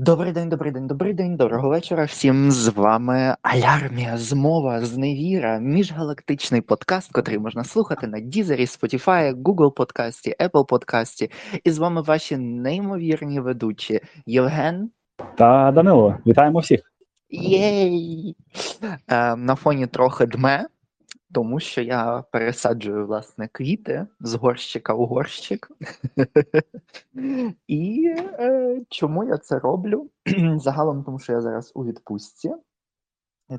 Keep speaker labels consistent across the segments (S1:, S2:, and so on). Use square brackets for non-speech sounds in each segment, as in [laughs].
S1: Добрий день, добрий день, добрий день, доброго вечора. Всім з вами Алярмія, змова, зневіра, міжгалактичний подкаст, котрий можна слухати на Дізері, Spotify, Google подкасті, Apple подкасті. І з вами ваші неймовірні ведучі Євген
S2: та Данило. Вітаємо всіх.
S1: Єй! Е, на фоні трохи дме, тому що я пересаджую власне квіти з горщика у горщик. І е, чому я це роблю? [clears throat] Загалом, тому що я зараз у відпустці.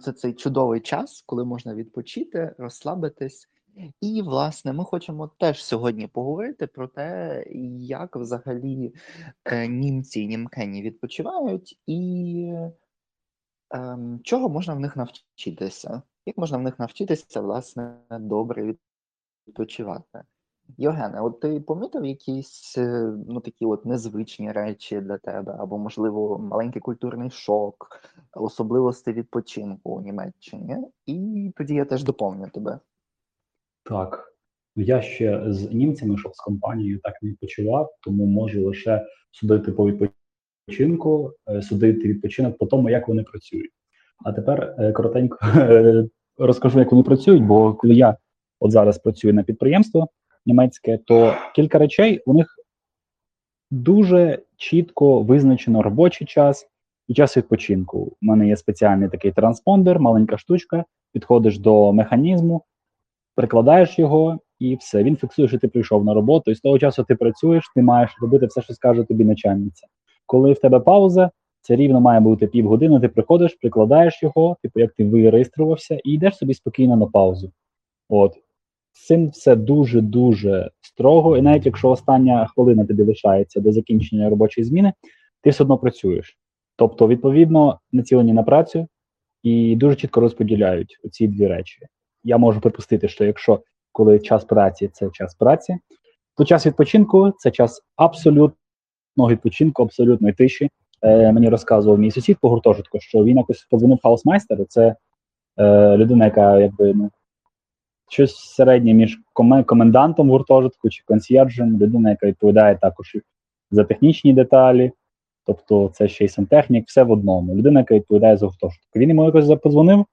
S1: Це цей чудовий час, коли можна відпочити, розслабитись. І, власне, ми хочемо теж сьогодні поговорити про те, як взагалі е, німці і німкені відпочивають, і е, чого можна в них навчитися. Як можна в них навчитися, власне, добре відпочивати? Євгене, от ти помітив якісь е, ну такі от незвичні речі для тебе, або, можливо, маленький культурний шок, особливості відпочинку у Німеччині, і тоді я теж доповню тебе.
S2: Так, я ще з німцями, щоб з компанією так не відпочивав, тому можу лише судити по відпочинку, е, судити відпочинок по тому, як вони працюють. А тепер е, коротенько [laughs] розкажу, як вони працюють, бо коли я от зараз працюю на підприємство німецьке, то кілька речей у них дуже чітко визначено робочий час і час відпочинку. У мене є спеціальний такий транспондер, маленька штучка, підходиш до механізму, прикладаєш його і все. Він фіксує, що ти прийшов на роботу, і з того часу ти працюєш, ти маєш робити все, що скаже тобі начальниця. Коли в тебе пауза, це рівно має бути півгодини, ти приходиш, прикладаєш його, типу як ти виреєструвався, і йдеш собі спокійно на паузу. От. З цим все дуже-дуже строго, і навіть якщо остання хвилина тобі лишається до закінчення робочої зміни, ти все одно працюєш. Тобто, відповідно, націлені на працю і дуже чітко розподіляють ці дві речі. Я можу припустити, що якщо коли час праці це час праці, то час відпочинку це час абсолютного відпочинку, абсолютної тиші. Е, Мені розказував мій сусід по гуртожитку, що він якось подзвонив хаусмайстеру. Це е, людина, яка якби ну щось середнє між комендантом гуртожитку чи консьєржем, людина, яка відповідає також за технічні деталі, тобто це ще й сантехнік, все в одному. Людина, яка відповідає за гуртожиток. Він йому якось подзвонив.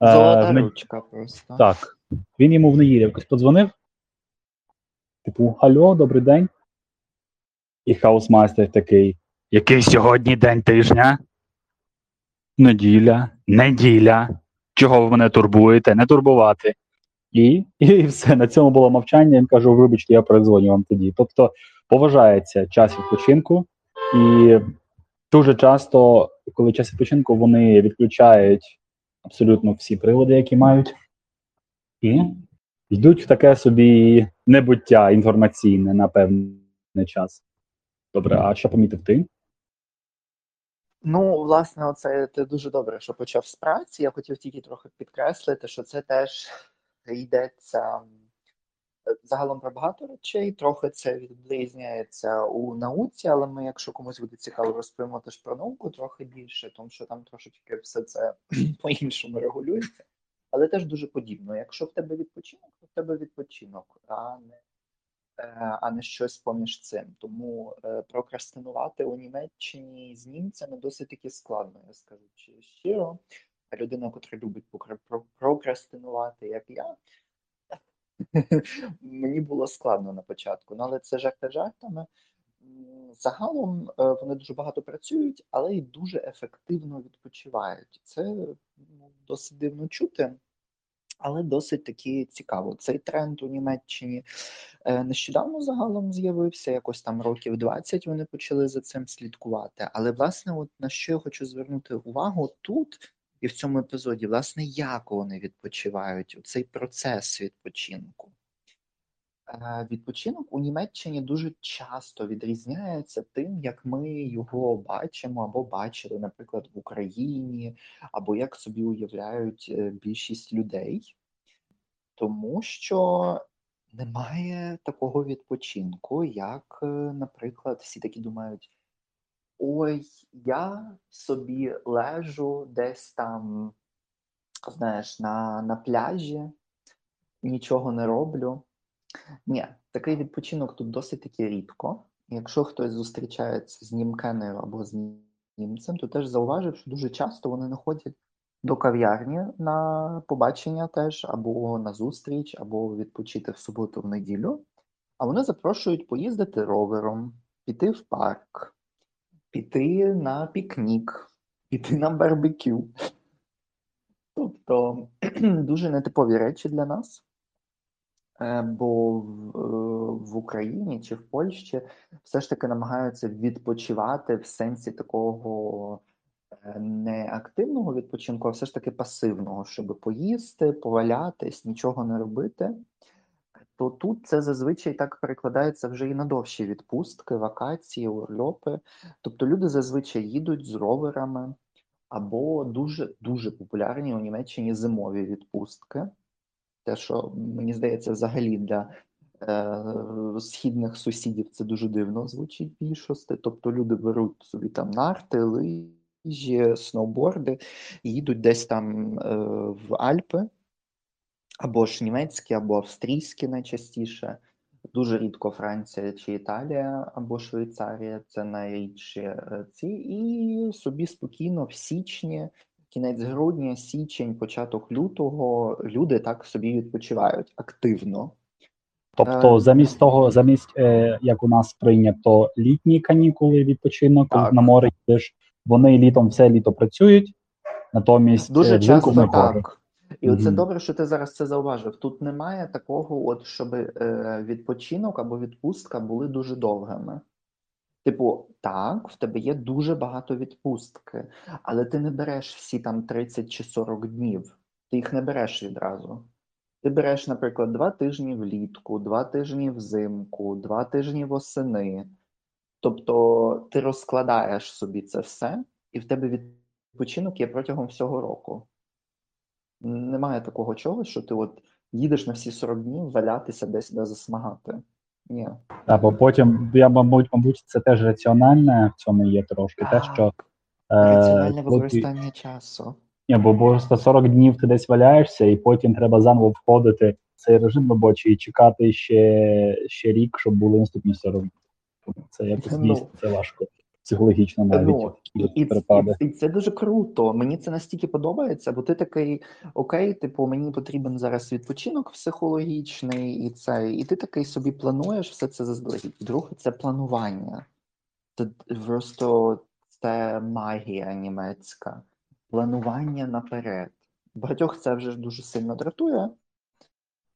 S1: Золота в... ручка просто.
S2: Так. Він йому в неділю якось подзвонив. Типу, Алло, добрий день. І Hausmeister такий. Який сьогодні день тижня? Неділя, неділя. Чого ви мене турбуєте? Не турбувати. І і все. На цьому було мовчання. Він кажу, вибачте, я передзвоню вам тоді. Тобто поважається час відпочинку, і дуже часто, коли час відпочинку, вони відключають абсолютно всі прилади, які мають, і йдуть в таке собі небуття інформаційне на певний час. Добре, а що помітив ти?
S1: Ну, власне, оце ти дуже добре, що почав з праці. Я хотів тільки трохи підкреслити, що це теж йдеться загалом про багато речей. Трохи це відблизняється у науці, але ми, якщо комусь буде цікаво, розповімо теж про науку трохи більше, тому що там трошечки все це [clears throat] по-іншому регулюється. Але теж дуже подібно. Якщо в тебе відпочинок, то в тебе відпочинок, а не е, а не щось поміж цим. Тому е, прокрастинувати у Німеччині з німцями досить таки складно, я скажу щиро. А Людина, яка любить прокрастинувати, як я, [laughs] мені було складно на початку. Ну, але це жарти жартами. Загалом е, вони дуже багато працюють, але й дуже ефективно відпочивають. Це ну, досить дивно чути, але досить таки цікаво. Цей тренд у Німеччині е, нещодавно загалом з'явився, якось там років 20 вони почали за цим слідкувати. Але, власне, от на що я хочу звернути увагу тут і в цьому епізоді, власне, як вони відпочивають цей процес відпочинку. Е, відпочинок у Німеччині дуже часто відрізняється тим, як ми його бачимо або бачили, наприклад, в Україні, або як собі уявляють е, більшість людей, тому що немає такого відпочинку, як, е, наприклад, всі такі думають. Ой, я собі лежу десь там, знаєш, на на пляжі, нічого не роблю. Ні, такий відпочинок тут досить таки рідко. Якщо хтось зустрічається з німкеною або з німцем, то теж зауважив, що дуже часто вони не ходять до кав'ярні на побачення теж, або на зустріч, або відпочити в суботу в неділю. А вони запрошують поїздити ровером, піти в парк, піти на пікнік, піти на барбекю. Тобто [clears throat] дуже нетипові речі для нас. Е, Бо в, е, Україні чи в Польщі все ж таки намагаються відпочивати в сенсі такого не активного відпочинку, а все ж таки пасивного, щоб поїсти, повалятись, нічого не робити. То тут це зазвичай так перекладається вже і на довші відпустки, вакації, урльопи. Тобто люди зазвичай їдуть з роверами, або дуже дуже популярні у Німеччині зимові відпустки. Те, що мені здається, взагалі для е, східних сусідів це дуже дивно звучить більшості. Тобто люди беруть собі там нарти, лижі, сноуборди, і їдуть десь там е, в Альпи, або ж німецькі, або австрійські найчастіше. Дуже рідко Франція чи Італія або Швейцарія це найрідші е, ці, і собі спокійно в січні, кінець грудня, січень, початок лютого люди так собі відпочивають активно.
S2: Тобто,
S1: Е,
S2: замість того, замість е, як у нас прийнято літні канікули, відпочинок
S1: Так.
S2: на море йдеш, вони літом все літо працюють, натомість
S1: Дуже
S2: е,
S1: часто
S2: ми гори.
S1: так. І оце
S2: Мгм.
S1: добре, що ти зараз це зауважив. Тут немає такого, от щоб е, відпочинок або відпустка були дуже довгими. Типу, так, в тебе є дуже багато відпустки, але ти не береш всі там 30 чи 40 днів. Ти їх не береш відразу. Ти береш, наприклад, два тижні влітку, два тижні взимку, два тижні восени. Тобто ти розкладаєш собі це все, і в тебе відпочинок є протягом всього року. Немає такого чогось, що ти от їдеш на всі 40 днів валятися десь де засмагати. Ні.
S2: Та, бо потім я, мабуть, мабуть, це теж раціональне в цьому є трошки. Те, що е,
S1: Раціональне використання часу.
S2: Ні, бо просто 40 днів ти десь валяєшся, і потім треба заново входити в цей режим робочий і чекати ще, ще рік, щоб були наступні 40 днів. Це якось
S1: Ну.
S2: дійсно це важко психологічно навіть.
S1: Ну, і,
S2: перепади.
S1: і, і це дуже круто. Мені це настільки подобається, бо ти такий, окей, типу, мені потрібен зараз відпочинок психологічний, і це, і ти такий собі плануєш все це заздалегідь. Друге, це планування. Це просто це магія німецька. Планування наперед. Багатьох це вже дуже сильно дратує.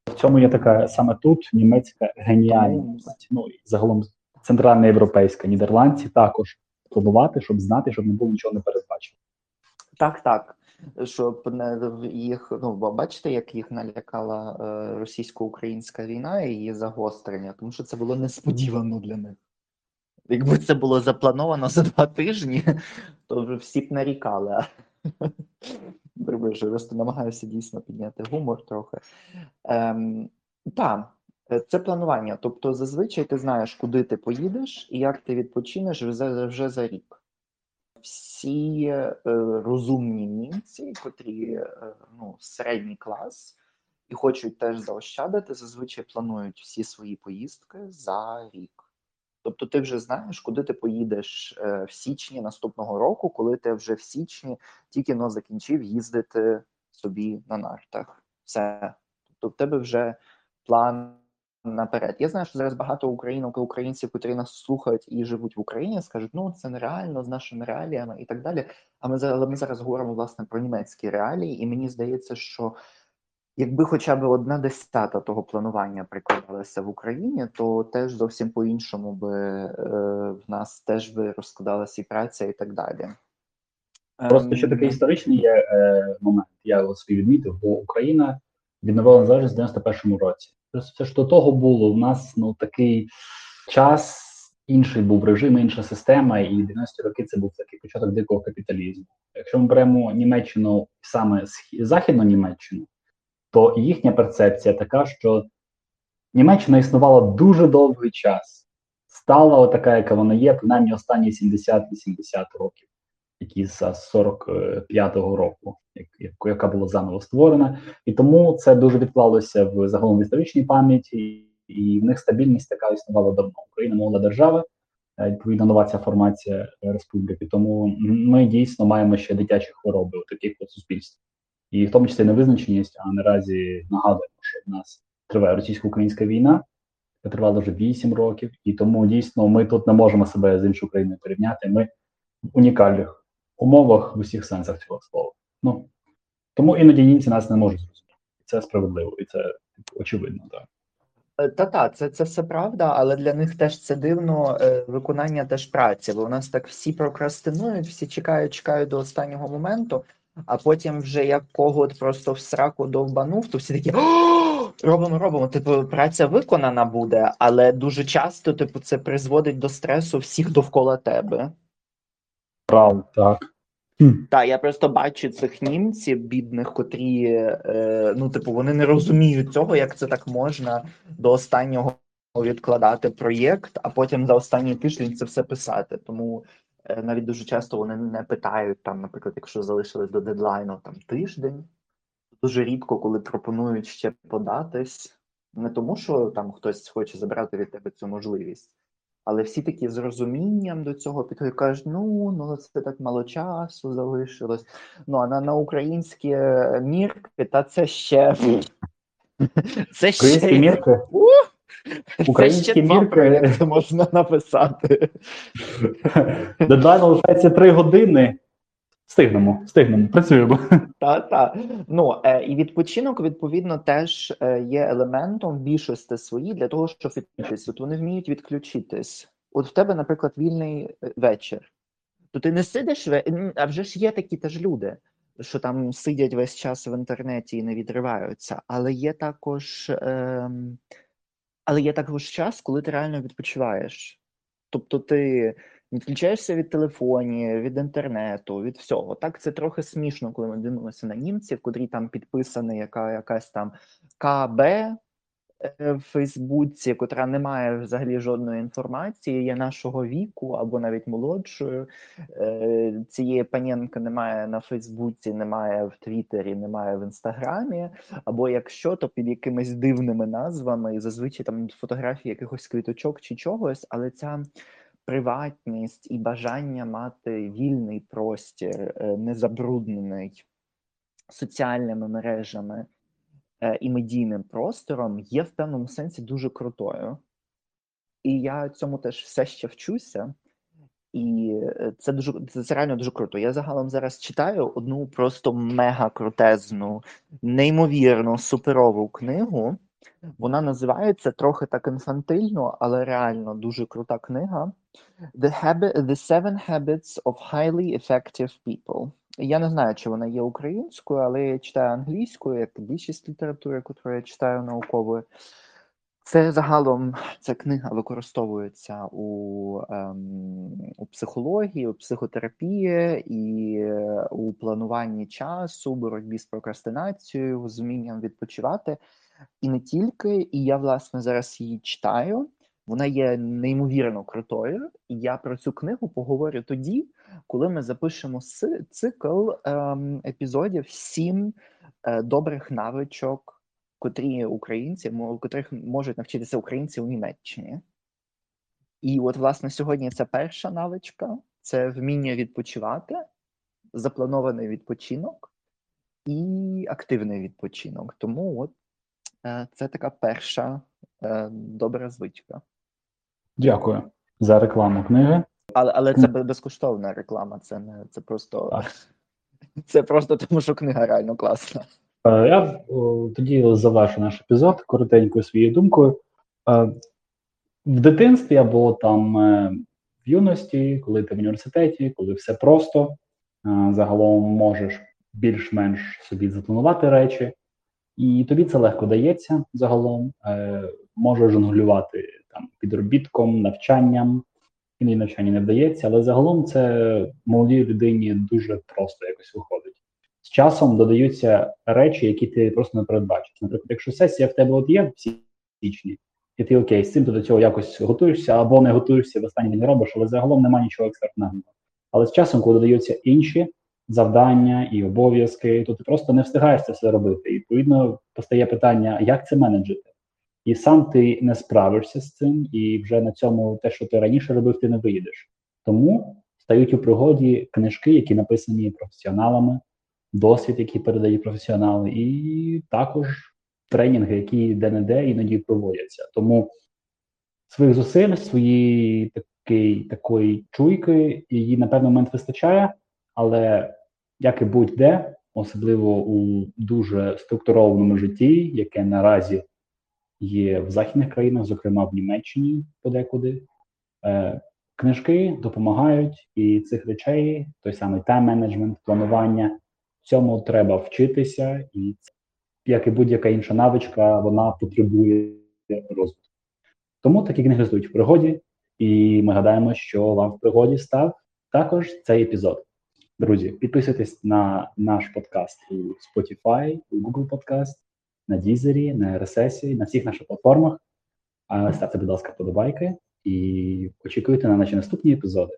S2: В цьому є така саме тут німецька геніальність. Ну і загалом центральна європейська, нідерландці також планувати, щоб знати, щоб не було нічого не передбачено.
S1: Так, так. Щоб не їх, ну бачите, як їх налякала е, російсько-українська війна і її загострення, тому що це було несподівано для них. Якби це було заплановано за два тижні, то вже всі б нарікали. Прибежу, просто намагаюся дійсно підняти гумор трохи. Ем, так, це планування. Тобто, зазвичай ти знаєш, куди ти поїдеш і як ти відпочинеш вже, вже за рік всі е, розумні німці, котрі е, ну, середній клас і хочуть теж заощадити, зазвичай планують всі свої поїздки за рік. Тобто ти вже знаєш, куди ти поїдеш е, в січні наступного року, коли ти вже в січні тільки но закінчив їздити собі на нартах. Все. Тобто в тебе вже план наперед. Я знаю, що зараз багато українок і українців, котрі нас слухають і живуть в Україні, скажуть, ну це нереально з нашими реаліями і так далі. А ми зараз ми зараз говоримо власне про німецькі реалії, і мені здається, що якби хоча б одна десята того планування прикладалася в Україні, то теж зовсім по-іншому би е, в нас теж би розкладалася і праця, і так далі.
S2: Просто ще такий
S1: Ем,
S2: історичний є е, момент. Я його собі відмітив, бо Україна відновила незалежність в 91-му році. Це ж до того було. У нас ну такий час, інший був режим, інша система, і 90-ті роки це був такий початок дикого капіталізму. Якщо ми беремо Німеччину саме західну Німеччину, то їхня перцепція така, що Німеччина існувала дуже довгий час, стала така, яка вона є, принаймні останні 70-80 років які з 45-го року, як- як- яка була заново створена, і тому це дуже відклалося в загалом в історичній пам'яті, і в них стабільність така існувала давно. Україна молода держава, е, відповідно нова ця формація республіки. Тому ми дійсно маємо ще дитячі хвороби, от таких от суспільств, і в тому числі невизначеність. А наразі нагадуємо, що в нас триває російсько-українська війна, яка тривала вже 8 років, і тому дійсно ми тут не можемо себе з іншою країною порівняти. Ми унікальних умовах в усіх сенсах цього слова. Ну тому іноді німці нас не можуть зрозуміти. Це справедливо, і це типу, очевидно. Так.
S1: Е, Та-та, це, це все правда, але для них теж це дивно е, виконання теж праці, бо у нас так всі прокрастинують, всі чекають, чекають до останнього моменту, а потім вже як когось просто в сраку довбанув, то всі такі «О, робимо, робимо. Типу, праця виконана буде, але дуже часто, типу, це призводить до стресу всіх довкола тебе.
S2: Прав, так.
S1: Так, я просто бачу цих німців, бідних, котрі, е, ну, типу, вони не розуміють цього, як це так можна до останнього відкладати проєкт, а потім за останній тиждень це все писати. Тому е, навіть дуже часто вони не питають, там, наприклад, якщо залишились до дедлайну там тиждень, дуже рідко, коли пропонують ще податись, не тому, що там хтось хоче забрати від тебе цю можливість. Але всі такі з розумінням до цього підходять, кажуть, ну, ну це так мало часу залишилось. Ну, а на, на українські е, мірки, та це ще. [laughs] Це ще,
S2: Українські мірки, українські
S1: це
S2: мірки-
S1: можна написати.
S2: дедлайн лишається 3 години. Встигнемо, встигнемо, працюємо. [laughs]
S1: Та, та. Ну, е, і відпочинок, відповідно, теж е, є елементом більшості свої для того, щоб відключитись. От вони вміють відключитись. От в тебе, наприклад, вільний е, вечір. То ти не сидиш, а вже ж є такі теж люди, що там сидять весь час в інтернеті і не відриваються. Але є також, ем, але є також час, коли ти реально відпочиваєш. Тобто ти відключаєшся від телефонів, від інтернету, від всього. Так, це трохи смішно, коли ми дивимося на німців, котрі там підписані, яка якась там КБ е, в Фейсбуці, котра не має взагалі жодної інформації, є нашого віку або навіть молодшою. Е, Цієї панінки немає на Фейсбуці, немає в Твіттері, немає в Інстаграмі. Або якщо, то під якимись дивними назвами, і зазвичай там фотографії якихось квіточок чи чогось, але ця приватність і бажання мати вільний простір, е, незабруднений соціальними мережами е, і медійним простором, є в певному сенсі дуже крутою. І я цьому теж все ще вчуся. І е, це дуже це, реально дуже круто. Я загалом зараз читаю одну просто мега крутезну, неймовірно суперову книгу. Вона називається трохи так інфантильно, але реально дуже крута книга. The, habit, The Seven Habits of Highly Effective People. Я не знаю, чи вона є українською, але я читаю англійською, як більшість літератури, яку я читаю науковою. Це загалом ця книга використовується у, ем, у психології, у психотерапії і е, у плануванні часу, боротьбі з прокрастинацією, з вмінням відпочивати. І не тільки, і я власне зараз її читаю. Вона є неймовірно крутою, і я про цю книгу поговорю тоді, коли ми запишемо цикл ем, епізодів сім е, добрих навичок, котрі українці, котрих можуть навчитися українці у Німеччині. І от, власне, сьогодні це перша навичка це вміння відпочивати, запланований відпочинок і активний відпочинок. Тому от це така перша е, добра звичка.
S2: Дякую за рекламу книги.
S1: Але, але це безкоштовна реклама, це не це просто
S2: Так. [laughs]
S1: це просто тому, що книга реально класна.
S2: Е, Я тоді завершу наш епізод коротенькою своєю думкою. Е, В дитинстві або там е, в юності, коли ти в університеті, коли все просто, е, загалом можеш більш-менш собі запланувати речі, і тобі це легко дається загалом. Е, Можеш жонглювати там підробітком, навчанням. Іноді навчання не вдається, але загалом це молодій людині дуже просто якось виходить з часом додаються речі, які ти просто не передбачиш. Наприклад, якщо сесія в тебе от є в січні, і ти окей, з цим ти до цього якось готуєшся або не готуєшся в останній день робиш, але загалом немає нічого екстремного. Але з часом, коли додаються інші завдання і обов'язки, то ти просто не встигаєш це все робити. І відповідно постає питання, як це менеджити. і сам ти не справишся з цим, і вже на цьому те, що ти раніше робив, ти не виїдеш. Тому стають у пригоді книжки, які написані професіоналами, досвід, який передають професіонали, і також тренінги, які де-не-де іноді проводяться. Тому своїх зусиль, такий, такої чуйки, її на певний момент вистачає, але як і будь-де, особливо у дуже структурованому житті, яке наразі є в західних країнах, зокрема в Німеччині подекуди, е, книжки допомагають, і цих речей, той самий тайм-менеджмент, планування, цьому треба вчитися, і як і будь-яка інша навичка, вона потребує розвитку. Тому такі книги стають в пригоді, і ми гадаємо, що вам в пригоді став також цей епізод. Друзі, підписуйтесь на наш подкаст у Spotify, у Google Podcast, на Deezer, на RSS, на всіх наших платформах. Ставте, будь ласка, подобайки і очікуйте на наші наступні епізоди.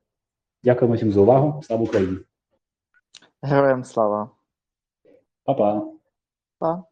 S2: Дякуємо всім за увагу. Слава Україні!
S1: Героям слава.
S2: Па-па!
S1: Па.